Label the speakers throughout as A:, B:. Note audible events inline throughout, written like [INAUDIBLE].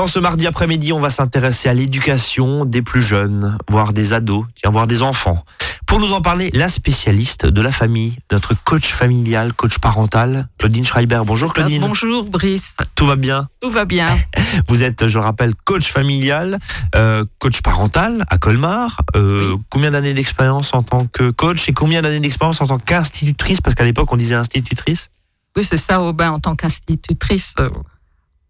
A: en ce mardi après-midi, on va s'intéresser à l'éducation des plus jeunes, voire des ados, tiens, voire des enfants. Pour nous en parler, la spécialiste de la famille, notre coach familial, coach parental, Claudine Schreiber. Bonjour Claudine.
B: Bonjour Brice.
A: Tout va bien
B: Tout va bien. [LAUGHS]
A: Vous êtes, je rappelle, coach familial, euh, coach parental à Colmar. Euh, Combien d'années d'expérience en tant que coach et combien d'années d'expérience en tant qu'institutrice? Parce qu'à l'époque, on disait institutrice.
B: Oui, c'est ça, Aubin, en tant qu'institutrice. Euh,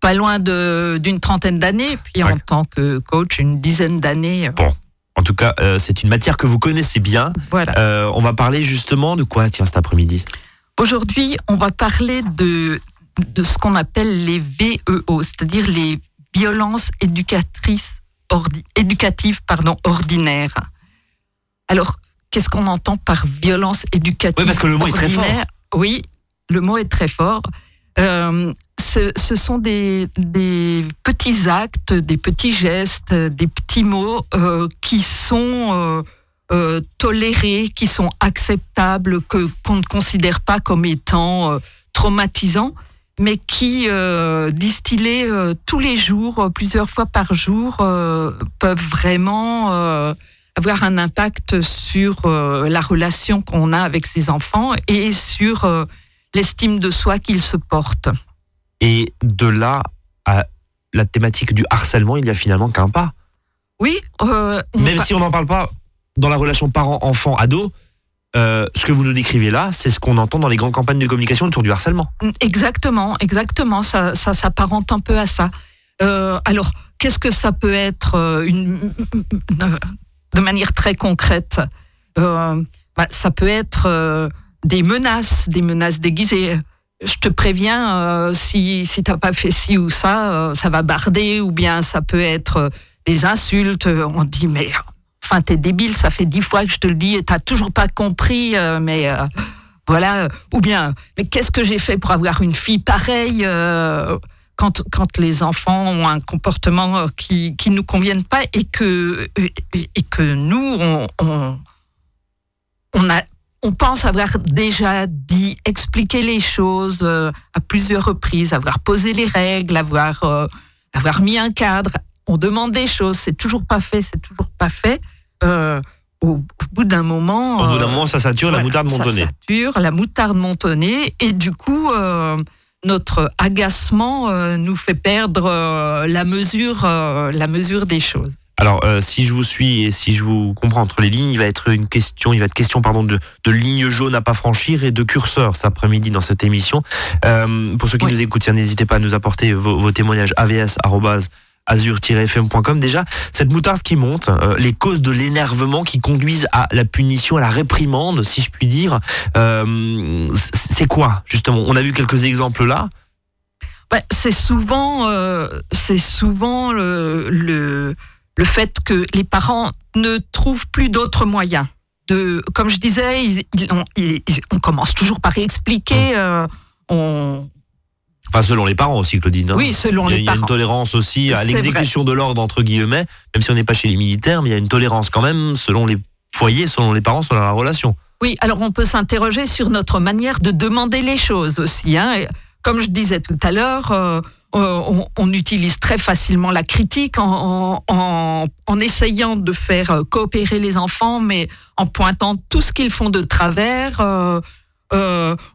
B: pas loin d'une trentaine d'années, puis en tant que coach, une dizaine d'années. Euh.
A: Bon. En tout cas, euh, c'est une matière que vous connaissez bien.
B: Voilà.
A: Euh, on va parler justement de quoi, tiens, cet après-midi?
B: Aujourd'hui, on va parler de, de ce qu'on appelle les VEO, c'est-à-dire les violences éducatrices éducatives pardon, ordinaires. Alors, qu'est-ce qu'on entend par violence éducative
A: Oui, parce que le mot est très fort.
B: Oui, le mot est très fort. Euh, ce, sont des, petits actes, des petits gestes, des petits mots euh, qui sont euh, tolérés, qui sont acceptables, que qu'on ne considère pas comme étant traumatisants, mais qui, distillés tous les jours, plusieurs fois par jour, peuvent vraiment avoir un impact sur la relation qu'on a avec ses enfants et sur l'estime de soi qu'il se porte.
A: Et de là à la thématique du harcèlement, il y a finalement qu'un pas.
B: Oui.
A: Euh, Même si on n'en parle pas dans la relation parent-enfant-ado, euh, ce que vous nous décrivez là, c'est ce qu'on entend dans les grandes campagnes de communication autour du harcèlement.
B: Exactement, exactement. Ça, ça s'apparente un peu à ça. Euh, alors, qu'est-ce que ça peut être une, de manière très concrète bah, Ça peut être des menaces, des menaces déguisées. Je te préviens, euh, si, si t'as pas fait ci ou ça, euh, ça va barder, ou bien ça peut être euh, des insultes. On dit, mais enfin, t'es débile, ça fait dix fois que je te le dis et t'as toujours pas compris, mais voilà. Ou bien, mais qu'est-ce que j'ai fait pour avoir une fille pareille quand, quand les enfants ont un comportement qui qui nous convienne pas et que et, que nous on, on, on a on pense avoir déjà dit, expliqué les choses euh, à plusieurs reprises, avoir posé les règles, avoir, euh, avoir mis un cadre. On demande des choses, c'est toujours pas fait, c'est toujours pas fait. Euh, au, bout d'un moment.
A: Au bout d'un moment, ça sature, la moutarde montonnée.
B: Ça sature, la moutarde montonnée, et du coup, notre agacement nous fait perdre la mesure, la mesure des choses.
A: Alors, euh, si je vous suis et si je vous comprends entre les lignes, il va être une question, il va être question pardon de, de ligne jaune à pas franchir et de curseur cet après-midi dans cette émission. Euh, pour ceux qui nous écoutent, n'hésitez pas à nous apporter vos, vos témoignages avs azur-fm.com. Déjà, cette moutarde qui monte, euh, les causes de l'énervement qui conduisent à la punition, à la réprimande, si je puis dire, euh, c'est quoi justement? On a vu quelques exemples là.
B: c'est souvent, euh, c'est souvent le, le le fait que les parents ne trouvent plus d'autres moyens. De, comme je disais, on, commence toujours par expliquer. Mmh. Euh,
A: enfin, selon les parents aussi, Claudine. Hein.
B: Oui, selon les parents.
A: Il y a une tolérance aussi à l'exécution de l'ordre, entre guillemets, même si on n'est pas chez les militaires, mais il y a une tolérance quand même selon les foyers, selon les parents, selon la relation.
B: Oui, alors on peut s'interroger sur notre manière de demander les choses aussi. Hein. Comme je disais tout à l'heure, euh, euh, on, utilise très facilement la critique en, essayant de faire euh, coopérer les enfants, mais en pointant tout ce qu'ils font de travers. Euh,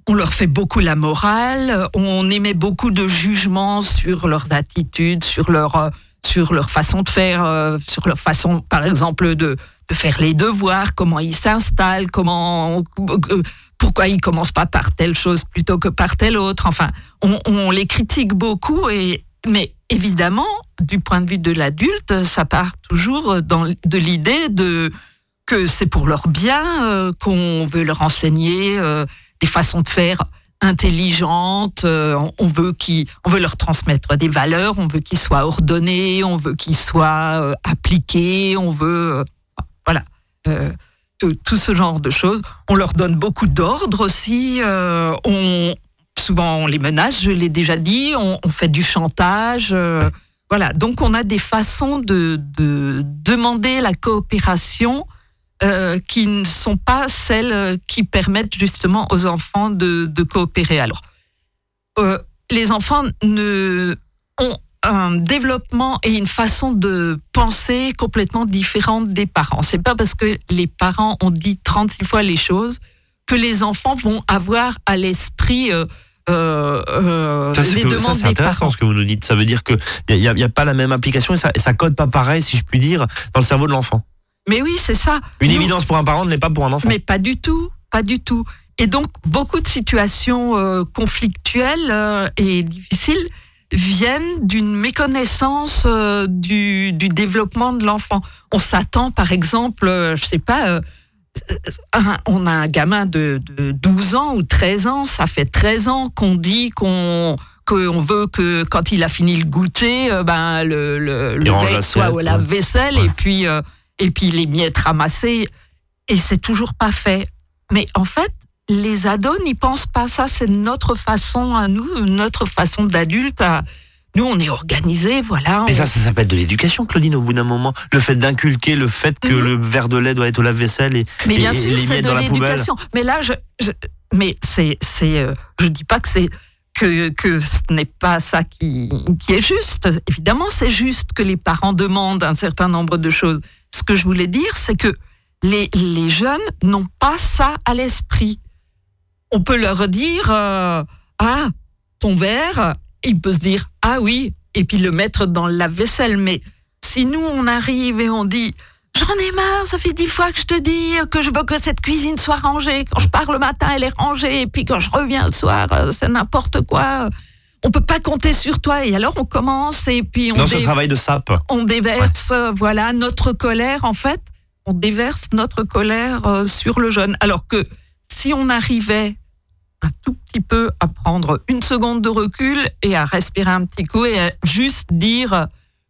B: on leur fait beaucoup la morale, on émet beaucoup de jugements sur leurs attitudes, sur leur, sur leur façon de faire, sur leur façon, par exemple, de, de faire les devoirs, comment ils s'installent, comment pourquoi ils commencent pas par telle chose plutôt que par telle autre. Enfin, on, les critique beaucoup et mais évidemment, du point de vue de l'adulte, ça part toujours dans, de l'idée de que c'est pour leur bien euh, qu'on veut leur enseigner euh, des façons de faire intelligentes. Euh, on veut qu'ils, on veut leur transmettre des valeurs. On veut qu'ils soient ordonnés. On veut qu'ils soient appliqués. On veut, voilà tout, ce genre de choses. On leur donne beaucoup d'ordres aussi. Euh, on, souvent, on les menace, je l'ai déjà dit. On, fait du chantage. Euh, voilà. Donc, on a des façons de, demander la coopération euh, qui ne sont pas celles qui permettent justement aux enfants de, coopérer. Alors, les enfants ne ont un développement et une façon de penser complètement différente des parents. C'est pas parce que les parents ont dit 36 fois les choses que les enfants vont avoir à l'esprit euh, euh, euh les demandes
A: C'est intéressant ce que vous nous dites. Ça veut dire qu'il n'y a, a, pas la même application et ça, et ça code pas pareil, si je puis dire, dans le cerveau de l'enfant.
B: Mais oui, c'est ça.
A: Une évidence pour un parent ne l'est pas pour un enfant.
B: Mais pas du tout, pas du tout. Et donc, beaucoup de situations euh, conflictuelles euh, et difficiles viennent d'une méconnaissance euh, du, du, développement de l'enfant. On s'attend, par exemple, je sais pas, on a un gamin de, de, 12 ans ou 13 ans, ça fait 13 ans qu'on dit qu'on qu'on veut que quand il a fini le goûter, ben le, le, le soit au lave-vaisselle et puis et puis les miettes ramassées et c'est toujours pas fait. Mais en fait, les ados n'y pensent pas. Ça, c'est notre façon à nous, notre façon d'adulte Nous, on est organisés, voilà.
A: Mais ça, ça s'appelle de l'éducation, Claudine, au bout d'un moment. Le fait d'inculquer le fait que mhm. le verre de lait doit être au lave-vaisselle et,
B: mais bien sûr, c'est de l'éducation. Mais là, je, mais c'est, c'est, euh, je dis pas que c'est que, que ce n'est pas ça qui, qui est juste. Évidemment, c'est juste que les parents demandent un certain nombre de choses. Ce que je voulais dire, c'est que les, les jeunes n'ont pas ça à l'esprit on peut leur dire euh, ah ton verre, il peut se dire ah oui et puis le mettre dans la vaisselle. Mais si nous on arrive et on dit J'en ai marre, ça fait dix fois que je te dis que je veux que cette cuisine soit rangée. Quand je pars le matin, elle est rangée, et puis quand je reviens le soir, euh, c'est n'importe quoi. On peut pas compter sur toi. Et alors on commence et puis on
A: dans ce travail de sape.
B: On déverse, euh, voilà, notre colère en fait. On déverse notre colère sur le jeune. Alors que si on arrivait un tout petit peu à prendre une seconde de recul et à respirer un petit coup et à juste dire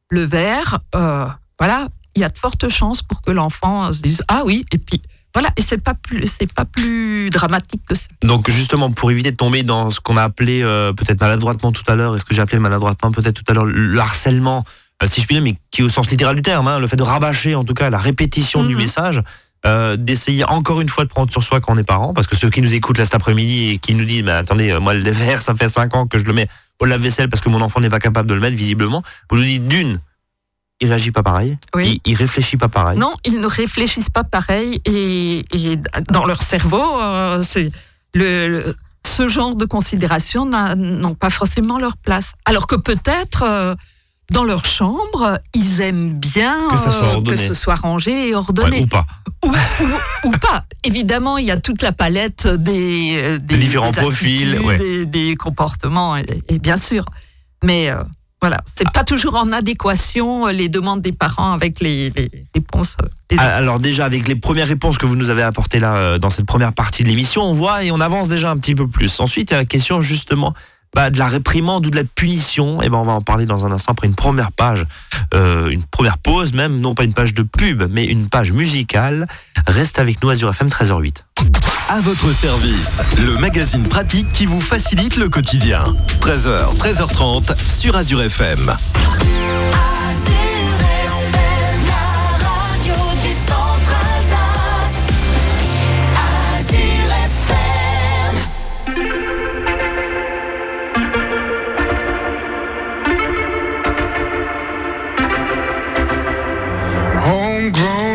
B: le verre, euh, voilà, il y a de fortes chances pour que l'enfant se dise ah oui et puis voilà et c'est pas plus c'est pas plus dramatique que ça.
A: Donc justement pour éviter de tomber dans ce qu'on a appelé euh, peut-être maladroitement tout à l'heure, est-ce que j'ai appelé maladroitement peut-être tout à l'heure le harcèlement euh, si je puis dire mais qui est au sens littéral du terme, hein, le fait de rabâcher en tout cas la répétition du mhm. message. Euh, d'essayer encore une fois de prendre sur soi quand on est parent, parce que ceux qui nous écoutent là cet après-midi et qui nous disent, mais attendez, euh, moi le verre, ça fait 5 ans que je le mets au lave-vaisselle parce que mon enfant n'est pas capable de le mettre visiblement, vous nous dites d'une, il réagit pas pareil,
B: oui.
A: il, réfléchit pas pareil.
B: Non, ils ne réfléchissent pas pareil et, dans leur cerveau, euh, c'est le, ce genre de considérations n'ont pas forcément leur place. Alors que peut-être dans leur chambre, ils aiment bien
A: que,
B: ce soit rangé et ordonné.
A: ou pas.
B: Ou, pas. Évidemment, il y a toute la palette des,
A: des, différents profils,
B: des, comportements, et, bien sûr. Mais euh, voilà, c'est pas toujours en adéquation euh, les demandes des parents avec les, réponses. Euh, des
A: ah, Alors déjà, avec les premières réponses que vous nous avez apportées là dans cette première partie de l'émission, on voit et on avance déjà un petit peu plus. Ensuite, il y a la question justement bah, de la réprimande ou de la punition, et eh ben on va en parler dans un instant après une première page, euh, une première pause même, non pas une page de pub, mais une page musicale. Reste avec nous Azure FM 13h08.
C: À votre service, le magazine pratique qui vous facilite le quotidien. 13h, 13h30 sur Azure FM.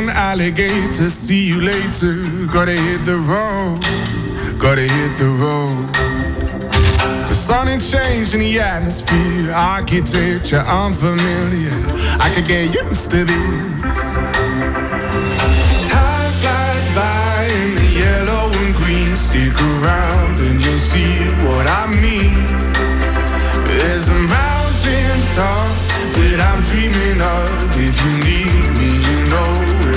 C: Alligator. See you later. Gotta hit the road. Gotta hit the road. The sun ain't changed in the atmosphere. Architecture unfamiliar. I could get used to this. Time flies by in the yellow and green. Stick around and you'll see what I mean. There's a mountain top that I'm dreaming of. If you need me, you know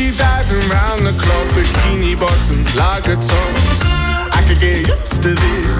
C: She diving round the clock, bikini bottoms, lager tops. I could get used to this.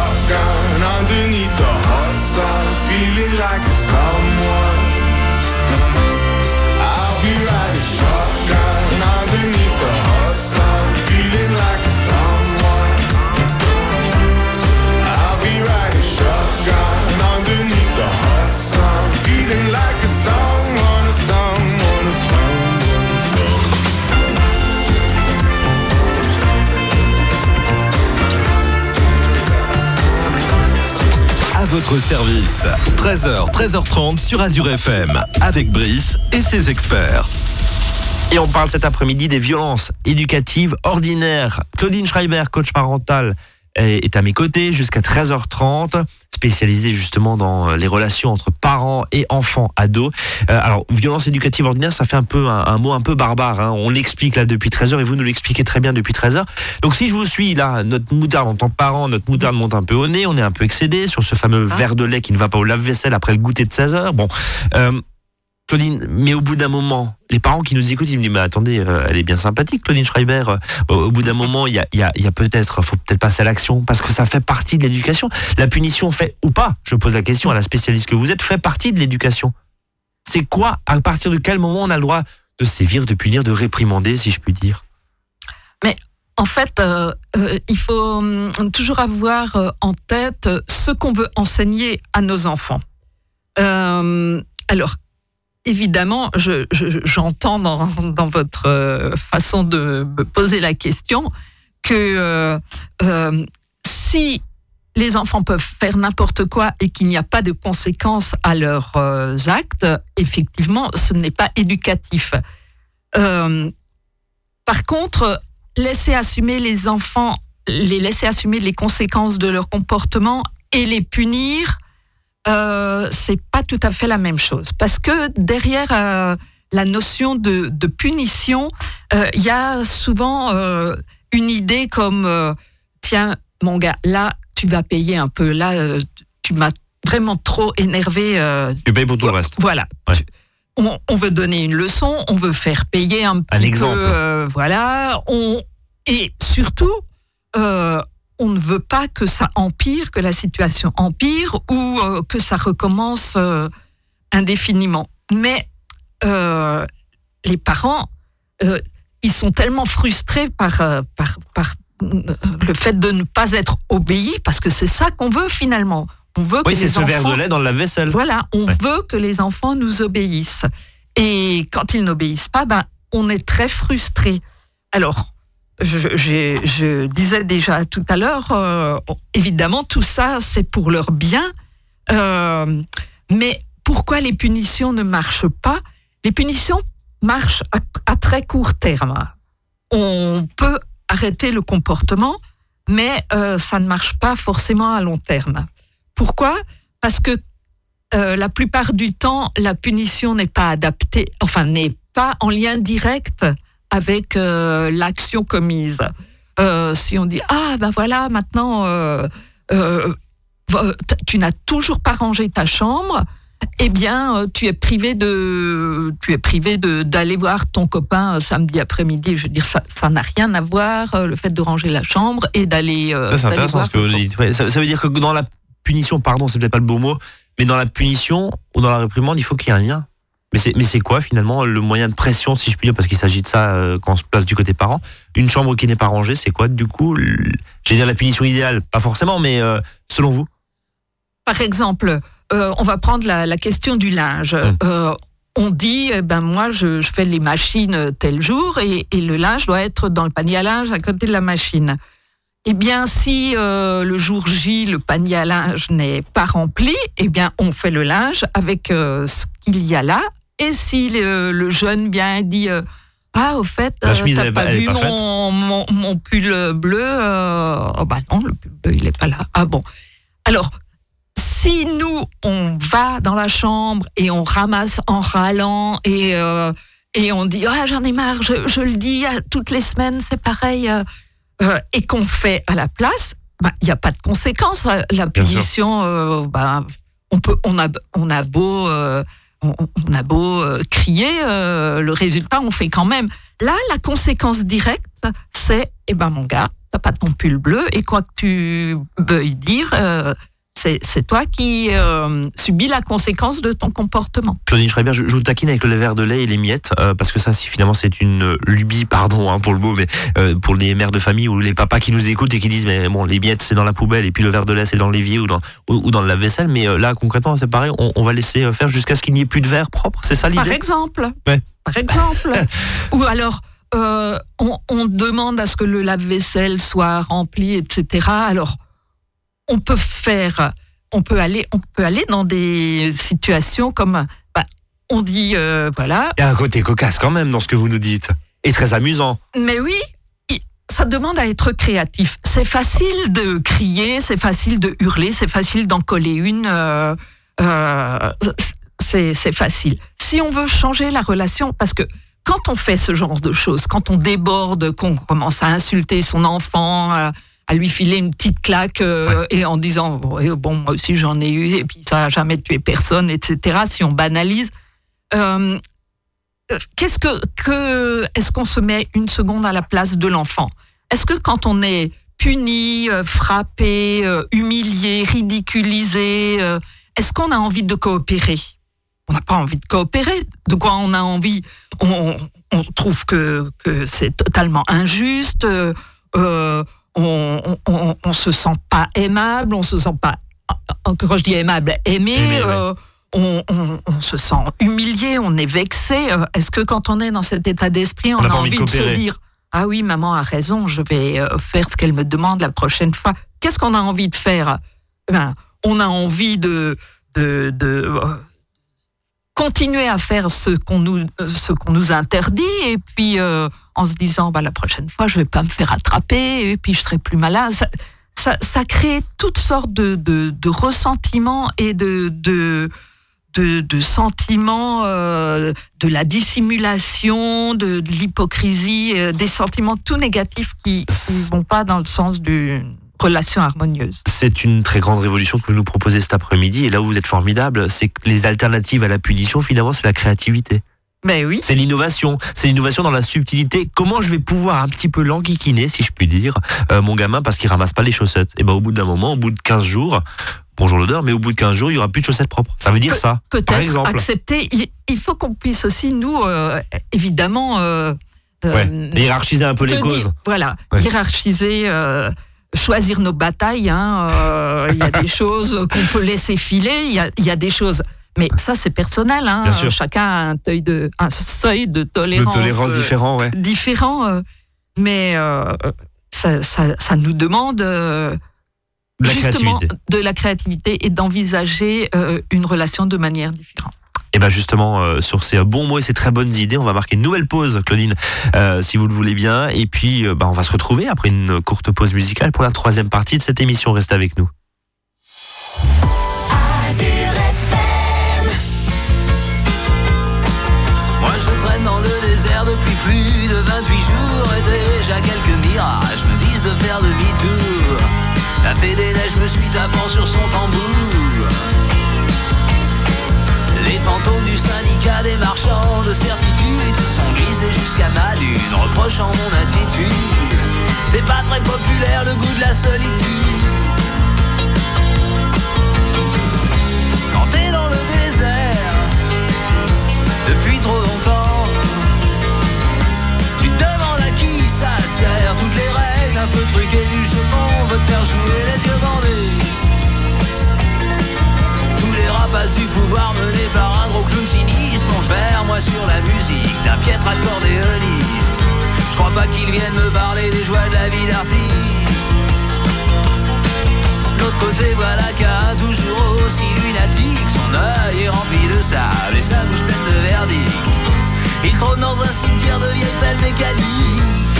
D: votre service. 13h, 13h30 sur Azure FM. Avec Brice et ses experts.
A: Et on parle cet après-midi des violences éducatives ordinaires. Claudine Schreiber, coach parental, est est à mes côtés jusqu'à 13h30, spécialisée justement dans les relations entre parents et enfants ados. Euh, alors, violence éducative ordinaire, ça fait un peu un, un mot un peu barbare. hein. On l'explique là depuis 13h et vous nous l'expliquez très bien depuis 13h. Donc, si je vous suis là, notre moutarde en tant que parent, notre moutarde monte un peu au nez, on est un peu excédé sur ce fameux verre de lait qui ne va pas au lave-vaisselle après le goûter de 16h. Bon, euh, Claudine, mais au bout d'un moment, les parents qui nous écoutent, ils me disent, mais attendez, euh, elle est bien sympathique, Claudine Schreiber. Euh, Au, bout d'un moment, il y a, peut-être, faut peut-être passer à l'action, parce que ça fait partie de l'éducation. La punition fait, ou pas, je pose la question à la spécialiste que vous êtes, fait partie de l'éducation. C'est quoi, à partir de quel moment on a le droit de sévir, de punir, de réprimander, si je puis dire?
B: En fait, euh, il faut hum, toujours avoir en tête ce qu'on veut enseigner à nos enfants. Alors, évidemment, je- je- j'entends dans, votre euh, façon de me poser la question que euh, euh, si les enfants peuvent faire n'importe quoi et qu'il n'y a pas de conséquences à leurs actes, effectivement, ce n'est pas éducatif. Par contre, laisser assumer les enfants, les laisser assumer les conséquences de leur comportement et les punir, euh, c'est pas tout à fait la même chose. Parce que derrière euh, la notion de, de punition, euh, il y a souvent euh, une idée comme tiens, mon gars, là, tu vas payer un peu. Là, tu m'as vraiment trop énervé.
A: Tu payes pour tout le reste.
B: voilà.
A: Ouais.
B: Tu- On, on veut donner une leçon, on veut faire payer un petit
A: exemple.
B: peu. voilà. On, et surtout, on ne veut pas que ça empire, que la situation empire ou euh, que ça recommence euh, indéfiniment. Mais euh, les parents, ils sont tellement frustrés par, par, par le fait de ne pas être obéis, parce que c'est ça qu'on veut finalement. On veut
A: Oui,
B: que
A: c'est ce verre de lait dans la vaisselle.
B: voilà, on
A: Ouais.
B: veut que les enfants nous obéissent. Et quand ils n'obéissent pas, ben, on est très frustré. Alors, je, disais déjà tout à l'heure, euh, évidemment, tout ça, c'est pour leur bien. Euh, mais pourquoi les punitions ne marchent pas? Les punitions marchent à, très court terme. On peut arrêter le comportement, mais euh, ça ne marche pas forcément à long terme. Pourquoi? Parce que la plupart du temps, la punition n'est pas adaptée, enfin n'est pas en lien direct avec euh, l'action commise. Euh, si on dit ah ben voilà maintenant euh, tu n'as toujours pas rangé ta chambre, eh bien tu es privé de tu es privé de d'aller voir ton copain samedi après-midi. Je veux dire ça ça n'a rien à voir le fait de ranger la chambre et d'aller.
A: Ça, c'est intéressant ce que vous dites. Ouais, ça, ça veut dire que dans la punition, pardon, c'est peut-être pas le beau mot, mais dans la punition ou dans la réprimande, il faut qu'il y ait un lien. Mais c'est, mais c'est quoi finalement le moyen de pression, si je puis dire, parce qu'il s'agit de ça euh, quand on se place du côté parent Une chambre qui n'est pas rangée, c'est quoi du coup J'allais dire la punition idéale, pas forcément, mais euh, selon vous?
B: Par exemple, euh, on va prendre la, la question du linge.
A: Hum.
B: On dit, eh ben moi, je, je fais les machines tel jour et, et le linge doit être dans le panier à linge à côté de la machine. Eh bien, si euh, le jour J, le panier à linge n'est pas rempli, eh bien, on fait le linge avec euh, ce qu'il y a là. Et si le, le jeune bien dit, euh, ah, au fait,
A: La
B: euh, t'as pas vu mon, mon, mon pull bleu euh, Oh bah non, le pull bleu, il est pas là. Ah bon. Alors, si nous, on va dans la chambre et on ramasse en râlant et, euh, et on dit ah j'en ai marre, je, je, le dis toutes les semaines, c'est pareil, euh, euh, et qu'on fait à la place, bah, il n'y a pas de conséquences. La, punition, euh, bah, on peut, on a, on a beau, on, a beau crier, le résultat on fait quand même. Là, la conséquence directe, c'est eh ben mon gars, t'as pas ton pull bleu et quoi que tu veuilles dire, c'est toi qui euh, subis la conséquence de ton comportement.
A: Claudine Schreiber, je, je vous taquine avec le verre de lait et les miettes, euh, parce que ça, finalement, c'est une lubie, [LAUGHS] pardon hein, pour le mot, mais euh, pour les mères de famille ou les papas qui nous écoutent et qui disent, mais bon, les miettes, c'est dans la poubelle, et puis le verre de lait, c'est dans l'évier ou dans, ou, dans le lave-vaisselle. Mais là, concrètement, c'est pareil, on, va laisser faire jusqu'à ce qu'il n'y ait plus de verre propre, c'est ça l'idée
B: Par exemple. Par [LAUGHS] exemple. ou alors, on, on demande à ce que le lave-vaisselle soit rempli, etc. Alors, on peut faire, on peut aller, on peut aller dans des situations comme, bah, on dit, euh, voilà.
A: Il y a un côté cocasse quand même dans ce que vous nous dites, et très amusant.
B: Mais oui, ça demande à être créatif. C'est facile de crier, c'est facile de hurler, c'est facile d'en coller une. Euh, euh, c'est facile. Si on veut changer la relation, parce que quand on fait ce genre de choses, quand on déborde, qu'on commence à insulter son enfant, à lui filer une petite claque euh, et en disant bon moi aussi j'en ai eu et puis ça n'a jamais tué personne etc si on banalise. Euh, qu'est-ce que, que est-ce qu'on se met une seconde à la place de l'enfant? Est-ce que quand on est puni euh, frappé humilié ridiculisé est-ce qu'on a envie de coopérer? On n'a pas envie de coopérer. De quoi on a envie? On, on trouve que, que c'est totalement injuste on, on, se sent pas aimable, on se sent pas, quand je dis aimable, aimé, euh, on, se sent humilié, on est vexé. Euh, est-ce que quand on est dans cet état d'esprit, on, a, envie de, se dire ah oui, maman a raison, je vais euh, faire ce qu'elle me demande la prochaine fois. Qu'est-ce qu'on a envie de faire? Ben, On a envie de, de, de continuer à faire ce qu'on nous, ce qu'on nous interdit, et puis euh, en se disant bah, la prochaine fois, je vais pas me faire attraper, et puis je serai plus malade. Ça, ça, crée toutes sortes de, de, de ressentiments et de, de, de, sentiments, euh, de la dissimulation, de, l'hypocrisie, euh, des sentiments tout négatifs qui ne vont pas dans le sens du, relation harmonieuse.
A: C'est une très grande révolution que vous nous proposez cet après-midi. Et là où vous êtes formidable, c'est que les alternatives à la punition, finalement, c'est la créativité.
B: Mais ben oui.
A: C'est l'innovation. C'est l'innovation dans la subtilité. Comment je vais pouvoir un petit peu l'enquiquiner, si je puis dire, euh, mon gamin, parce qu'il ramasse pas les chaussettes? Et ben, au bout d'un moment, au bout de 15 jours, bonjour l'odeur, mais au bout de 15 jours, il y aura plus de chaussettes propres. Ça veut dire ça.
B: Peut-être accepter. Il faut qu'on puisse aussi, nous, euh, évidemment, euh,
A: hiérarchiser un peu les causes.
B: Voilà, hiérarchiser choisir nos batailles. Hein, euh, il y a des [LAUGHS] choses qu'on peut laisser filer. Il y a, y a, des choses. Mais ça, c'est personnel. Hein. Chacun a un, seuil de, un seuil de tolérance,
A: de tolérance différent. Ouais.
B: différent euh, mais euh, ça, ça, ça, nous demande justement de la créativité et d'envisager une relation de manière différente.
A: Et bien justement, euh, sur ces bons mots et ces très bonnes idées, on va marquer une nouvelle pause, Claudine, euh, si vous le voulez bien. Et puis, euh, bah, on va se retrouver après une courte pause musicale pour la troisième partie de cette émission. Restez avec nous.
E: Moi je traîne dans le désert depuis plus de 28 jours et déjà quelques mirages me disent de faire demi-tour. La fée des neiges me suit tapant sur son tambour. Fantômes du syndicat des marchands de certitude se sont glissés jusqu'à ma lune, reprochant mon attitude. C'est pas très populaire le goût de la solitude. Quand t'es dans le désert, depuis trop longtemps, tu te demandes à qui ça sert. Toutes les règles un peu truquées du jeu veut te faire jouer les yeux bandés rapaces du pouvoir mené par un gros clown sinistre Plonge vers moi sur la musique d'un piètre accordéoniste. Je crois pas qu'ils viennent me parler des joies de la vie d'artiste. L'autre côté voilà qu'un toujours aussi lunatique Son œil est rempli de sable et sa bouche pleine de verdict Il trône dans un cimetière de vieilles pelles mécaniques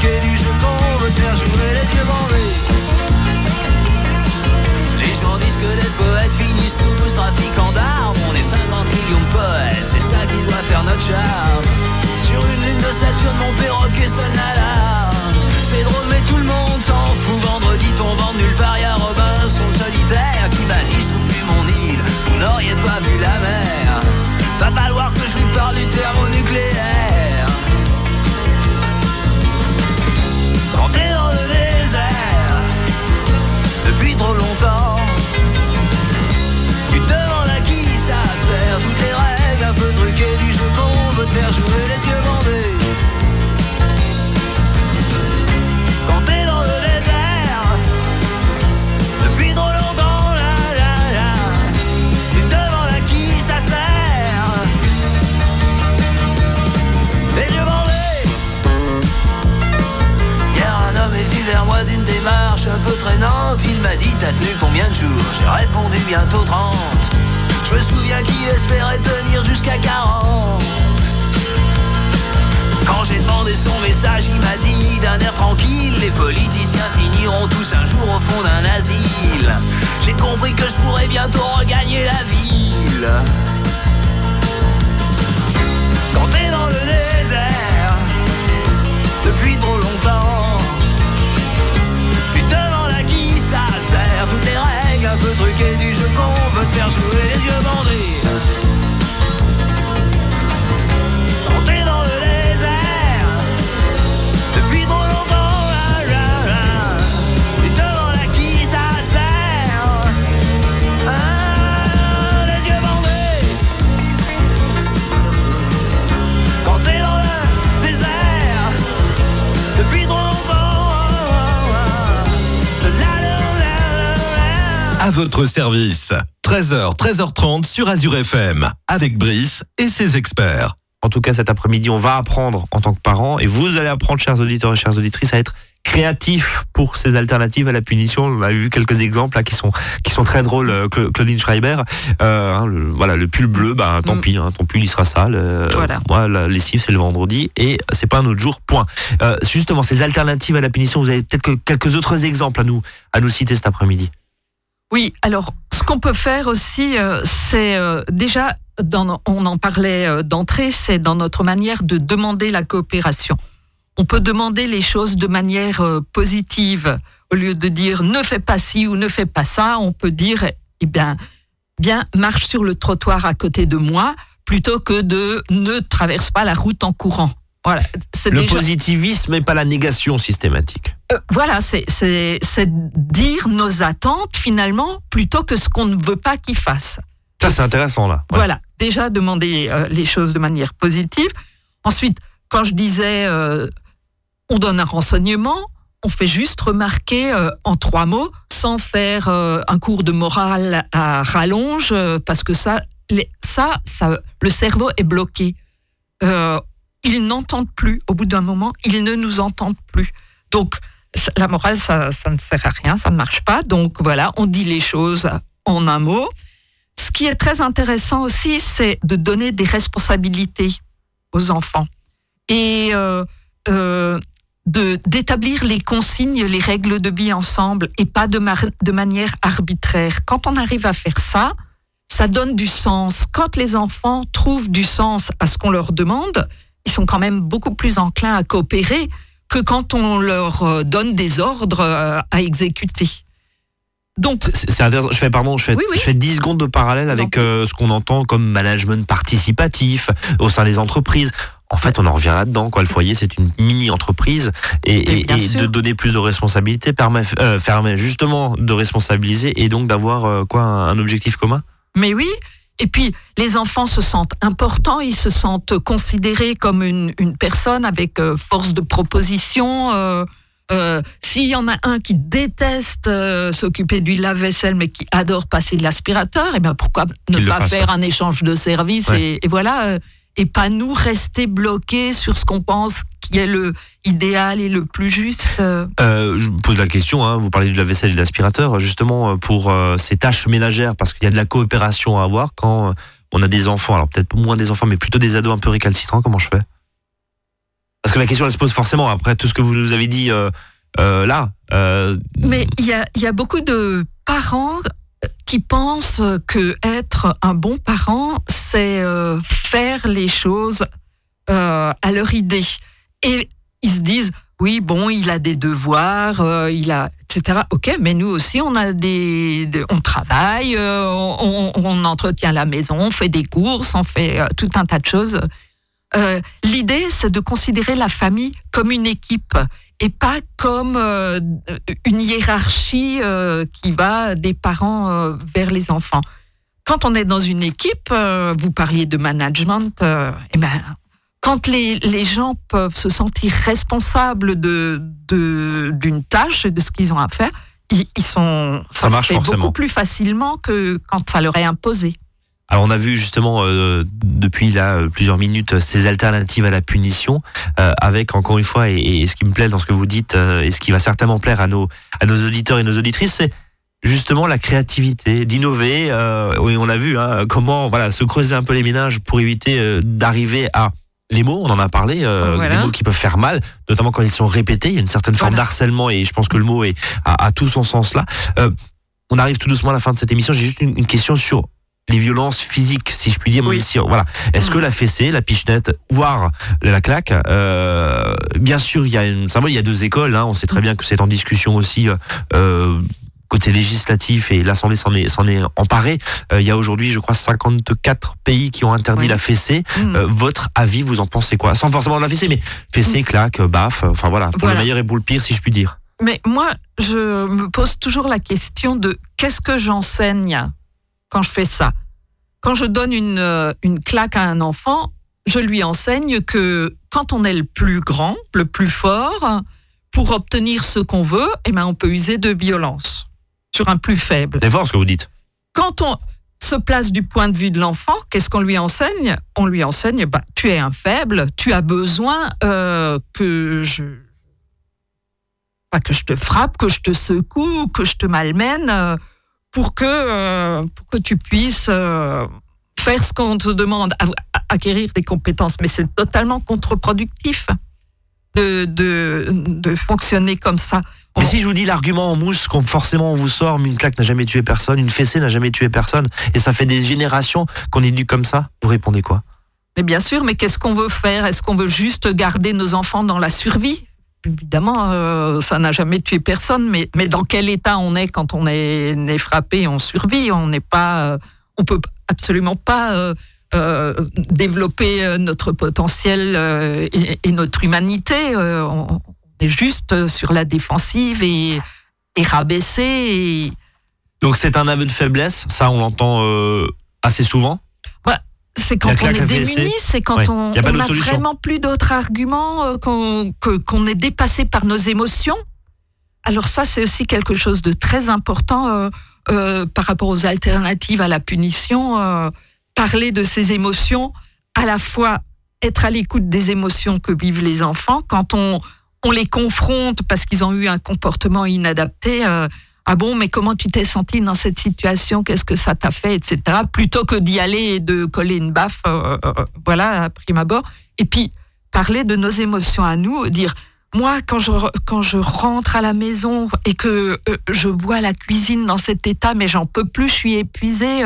E: jeu qu'on veut faire jouer les yeux bandés. Les gens disent que les poètes finissent tous trafiquant d'armes. On est 50 millions de poètes, c'est ça qui doit faire notre charme. Sur une lune de Saturne, mon perroquet sonne l'alarme. C'est drôle, mais tout le monde s'en fout. Vendredi tombant nulle part, y'a Robinson solitaire qui m'a dit Je mon île. Vous n'auriez pas vu la mer. Va falloir que je lui parle du thermonucléaire. Quand dans le désert, depuis trop longtemps, tu te demandes à qui ça sert. Toutes les règles un peu truquées du jeu qu'on veut te faire jouer les yeux bandés. Répondu bientôt 30. Je me souviens qu'il espérait tenir jusqu'à 40. Quand j'ai demandé son message, il m'a dit d'un air tranquille Les politiciens finiront tous un jour au fond d'un asile. J'ai compris que je pourrais bientôt regagner la ville. Quand t'es dans le désert, depuis trop longtemps, tu te demandes à qui ça sert. Toutes les règles un peu truquées du jeu qu'on veut te faire jouer les yeux bandés.
D: Votre service. 13h, 13h30 sur Azure FM. Avec Brice et ses experts.
A: En tout cas, cet après-midi, on va apprendre en tant que parents, et vous allez apprendre, chers auditeurs et chères auditrices, à être créatifs pour ces alternatives à la punition. On a vu quelques exemples là, qui sont qui sont très drôles. euh, Cla- Claudine Schreiber, euh, hein, le, voilà, le pull bleu, bah tant
B: Mm.
A: pis, hein, ton pull il sera sale. euh,
B: Voilà.
A: Moi, la lessive c'est le vendredi et c'est pas un autre jour. Point. Euh, justement, ces alternatives à la punition, vous avez peut-être que quelques autres exemples à nous à nous citer cet après-midi.
B: Oui, alors ce qu'on peut faire aussi, euh, c'est euh, déjà, on en parlait euh, d'entrée, c'est dans notre manière de demander la coopération. On peut demander les choses de manière euh, positive. Au lieu de dire ne fais pas ci ou ne fais pas ça, on peut dire eh bien, bien marche sur le trottoir à côté de moi plutôt que de ne traverse pas la route en courant. Voilà,
A: Le
B: déjà-
A: positivisme et pas la négation systématique.
B: euh, voilà, c'est dire nos attentes finalement plutôt que ce qu'on ne veut pas qu'ils fassent.
A: Ça, c'est intéressant là. Ouais.
B: Voilà, déjà demander euh, les choses de manière positive. Ensuite, quand je disais euh, on donne un renseignement, on fait juste remarquer euh, en trois mots, sans faire euh, un cours de morale à rallonge, euh, parce que ça, les- ça, ça, le cerveau est bloqué. Ils n'entendent plus. Au bout d'un moment, ils ne nous entendent plus. Donc, la morale, ça, ça ne sert à rien, ça ne marche pas. Donc voilà, on dit les choses en un mot. Ce qui est très intéressant aussi, c'est de donner des responsabilités aux enfants et euh, euh, de d'établir les consignes, les règles de vie ensemble et pas de manière arbitraire. Quand on arrive à faire ça, ça donne du sens. Quand les enfants trouvent du sens à ce qu'on leur demande, ils sont quand même beaucoup plus enclins à coopérer que quand on leur euh, donne des ordres euh, à exécuter. Donc,
A: C'est c'est intéressant. Je fais, pardon, je fais,
B: Oui, oui.
A: je fais 10 secondes de parallèle avec euh, ce qu'on entend comme management participatif au sein des entreprises. En fait, on en revient là-dedans. Quoi. Le foyer, c'est une mini-entreprise. Et, de donner plus de responsabilités permet, euh, permet justement de responsabiliser et donc d'avoir euh, quoi un, un objectif commun.
B: Mais oui. Et puis, les enfants se sentent importants, ils se sentent considérés comme une, une personne avec euh, force de proposition. euh, euh, S'il y en a un qui déteste euh, s'occuper du lave-vaisselle, mais qui adore passer de l'aspirateur, et bien pourquoi ne pas faire un échange de services
A: Ouais.
B: et, et voilà, euh, et pas nous rester bloqués sur ce qu'on pense qui est le idéal et le plus juste. euh.
A: Euh, je vous pose la question, hein, vous parlez de la vaisselle et de l'aspirateur, justement euh, pour euh, ces tâches ménagères, parce qu'il y a de la coopération à avoir quand on a des enfants, alors peut-être moins des enfants, mais plutôt des ados un peu récalcitrants, comment je fais? Parce que la question elle se pose forcément après tout ce que vous nous avez dit euh, là.
B: Mais il y y a beaucoup de parents qui pensent que être un bon parent, c'est euh, faire les choses euh, à leur idée. Et ils se disent, oui, bon, il a des devoirs, euh, il a, etc. Ok, mais nous aussi, on a des, de- on travaille, euh, on, entretient la maison, on fait des courses, on fait euh, tout un tas de choses. L'idée, c'est de considérer la famille comme une équipe et pas comme une hiérarchie qui va des parents vers les enfants. Quand on est dans une équipe, vous parliez de management, eh ben, quand les, les gens peuvent se sentir responsables de de- d'une tâche et de ce qu'ils ont à faire, ils, ils sont
A: Ça
B: se
A: marche forcément.
B: beaucoup plus facilement que quand ça leur est imposé.
A: Alors on a vu justement euh, depuis là plusieurs minutes ces alternatives à la punition, euh, avec encore une fois et, et ce qui me plaît dans ce que vous dites euh, et ce qui va certainement plaire à nos à nos auditeurs et nos auditrices, c'est justement la créativité, d'innover. Oui, on a vu hein, comment voilà se creuser un peu les méninges pour éviter d'arriver à les mots, on en a parlé, euh,
B: Voilà.
A: des mots qui peuvent faire mal, notamment quand ils sont répétés. Il y a une certaine forme
B: Voilà.
A: d'harcèlement et je pense que le mot est a, a tout son sens là. Euh, on arrive tout doucement à la fin de cette émission. J'ai juste une, une question sur les violences physiques, si je puis dire.
B: Oui.
A: Même si, voilà. Est-ce
B: Mm.
A: que la fessée, la pichenette, voire la claque, euh, bien sûr, il y a une, il y a deux écoles. Hein, on sait très bien que c'est en discussion aussi. Côté législatif et l'Assemblée s'en est, s'en est emparée. Euh, il y a aujourd'hui, je crois, 54 pays qui ont interdit la fessée.
B: Hmm.
A: Euh, votre avis, vous en pensez quoi? Sans forcément la fessée, mais fessée, claque, baffe, euh, enfin voilà, pour
B: Voilà.
A: le meilleur et pour le pire, si je puis dire.
B: Mais moi, je me pose toujours la question de qu'est-ce que j'enseigne quand je fais ça? Quand je donne une, euh, une claque à un enfant, je lui enseigne que quand on est le plus grand, le plus fort, pour obtenir ce qu'on veut, eh ben, on peut user de violence sur un plus faible.
A: C'est fort ce que vous dites.
B: Quand on se place du point de vue de l'enfant, qu'est-ce qu'on lui enseigne? On lui enseigne, bah, tu es un faible, tu as besoin euh, que je pas que je te frappe, que je te secoue, que je te malmène, euh, pour que euh, pour que tu puisses faire ce qu'on te demande, acquérir des compétences. Mais c'est totalement contre-productif de, de de fonctionner comme ça.
A: Mais si je vous dis l'argument en mousse qu'on forcément on vous sort, mais une claque n'a jamais tué personne, une fessée n'a jamais tué personne, et ça fait des générations qu'on éduque comme ça, vous répondez quoi?
B: Mais bien sûr, mais qu'est-ce qu'on veut faire? Est-ce qu'on veut juste garder nos enfants dans la survie? Évidemment, euh, ça n'a jamais tué personne, mais, mais dans quel état on est quand on est, est frappé On survit, on n'est pas, euh, on peut absolument pas euh, développer notre potentiel et, notre humanité. Est juste sur la défensive et, et rabaissé. Et,
A: Donc c'est un aveu de faiblesse, ça on l'entend euh, assez souvent?
B: c'est quand on est démuni, c'est quand
A: Ouais.
B: on n'a vraiment plus d'autres arguments, euh, qu'on est dépassé par nos émotions. Alors ça, c'est aussi quelque chose de très important euh, par rapport aux alternatives à la punition. parler de ces émotions, à la fois être à l'écoute des émotions que vivent les enfants quand on on les confronte parce qu'ils ont eu un comportement inadapté. euh, ah bon, mais comment tu t'es senti dans cette situation? Qu'est-ce que ça t'a fait, etc. Plutôt que d'y aller et de coller une baffe, euh, euh, voilà, à prime abord. Et puis parler de nos émotions à nous, dire moi quand je quand je rentre à la maison et que je vois la cuisine dans cet état, mais j'en peux plus, je suis épuisée.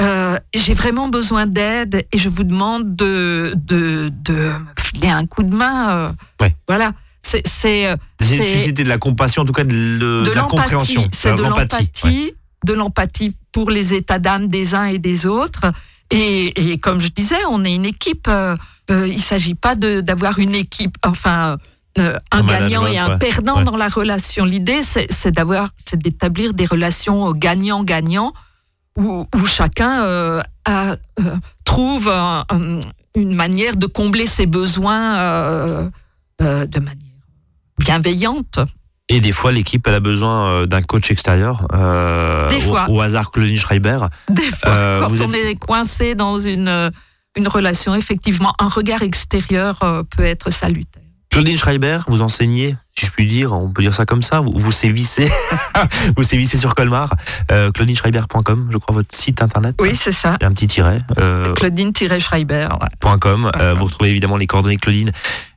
B: euh, j'ai vraiment besoin d'aide et je vous demande de, de, de me filer un coup de main. euh,
A: Ouais.
B: Voilà. C'est, c'est, euh,
A: de susciter la compassion, en tout cas de,
B: de
A: de la compréhension.
B: l'empathie. C'est
A: Euh,
B: de l'empathie,
A: ouais.
B: de l'empathie pour les états d'âme des uns et des autres. Et, et comme je disais, on est une équipe. euh, euh, il ne s'agit pas d'avoir une équipe, enfin, euh, un gagnant et un
A: ouais.
B: perdant
A: Ouais.
B: dans la relation. L'idée, c'est, d'avoir, c'est d'établir des relations gagnant-gagnant où, où chacun a, trouve un- un- une manière de combler ses besoins de manière bienveillante.
A: Et des fois, l'équipe, elle a besoin euh, d'un coach extérieur. euh,
B: Des
A: au-
B: fois.
A: Au, hasard, Claudine Schreiber.
B: Des fois,
A: Euh,
B: quand
A: vous
B: on
A: êtes-
B: est coincé dans une, une relation, effectivement, un regard extérieur peut être salutaire.
A: Claudine Schreiber, vous enseignez, si je puis dire, on peut dire ça comme ça, vous, vous sévissez, [LAUGHS] vous sévissez sur Colmar, euh, claudineschreiber.com, je crois, votre site internet.
B: Oui, c'est ça.
A: Il y a un petit tiret. euh,
B: Claudine-Schreiber. ouais.
A: .com. Euh, vous retrouvez évidemment les coordonnées de Claudine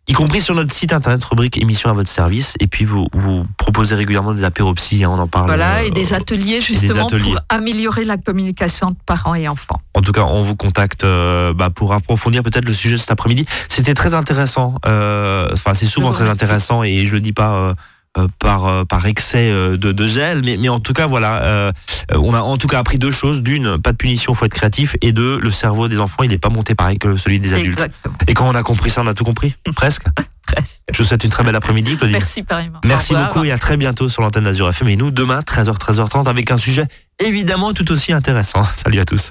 A: y compris sur notre site internet, rubrique émission à votre service. Et puis vous, vous proposez régulièrement des apéropsies, hein, on en parle.
B: Voilà, et
A: euh,
B: des ateliers justement
A: ateliers.
B: pour améliorer la communication de parents et enfants.
A: En tout cas, on vous contacte euh, bah, pour approfondir peut-être le sujet cet après-midi. C'était très intéressant. euh, Enfin, c'est souvent très intéressant et je le dis pas. Euh, par euh, par excès euh, de, de gel mais mais en tout cas voilà on a en tout cas appris deux choses. D'une pas de punition faut être créatif. Et deux le cerveau des enfants il n'est pas monté pareil que celui des adultes.
B: Exactement.
A: et quand on a compris ça on a tout compris. [LAUGHS] Presque.
B: Presque.
A: je vous souhaite une très belle après-midi Claudine.
B: Merci pareillement.
A: Merci
B: revoir.
A: beaucoup et à très bientôt sur l'antenne d'Azur FM et nous demain 13h 13h30 avec un sujet évidemment tout aussi intéressant. [LAUGHS] Salut à tous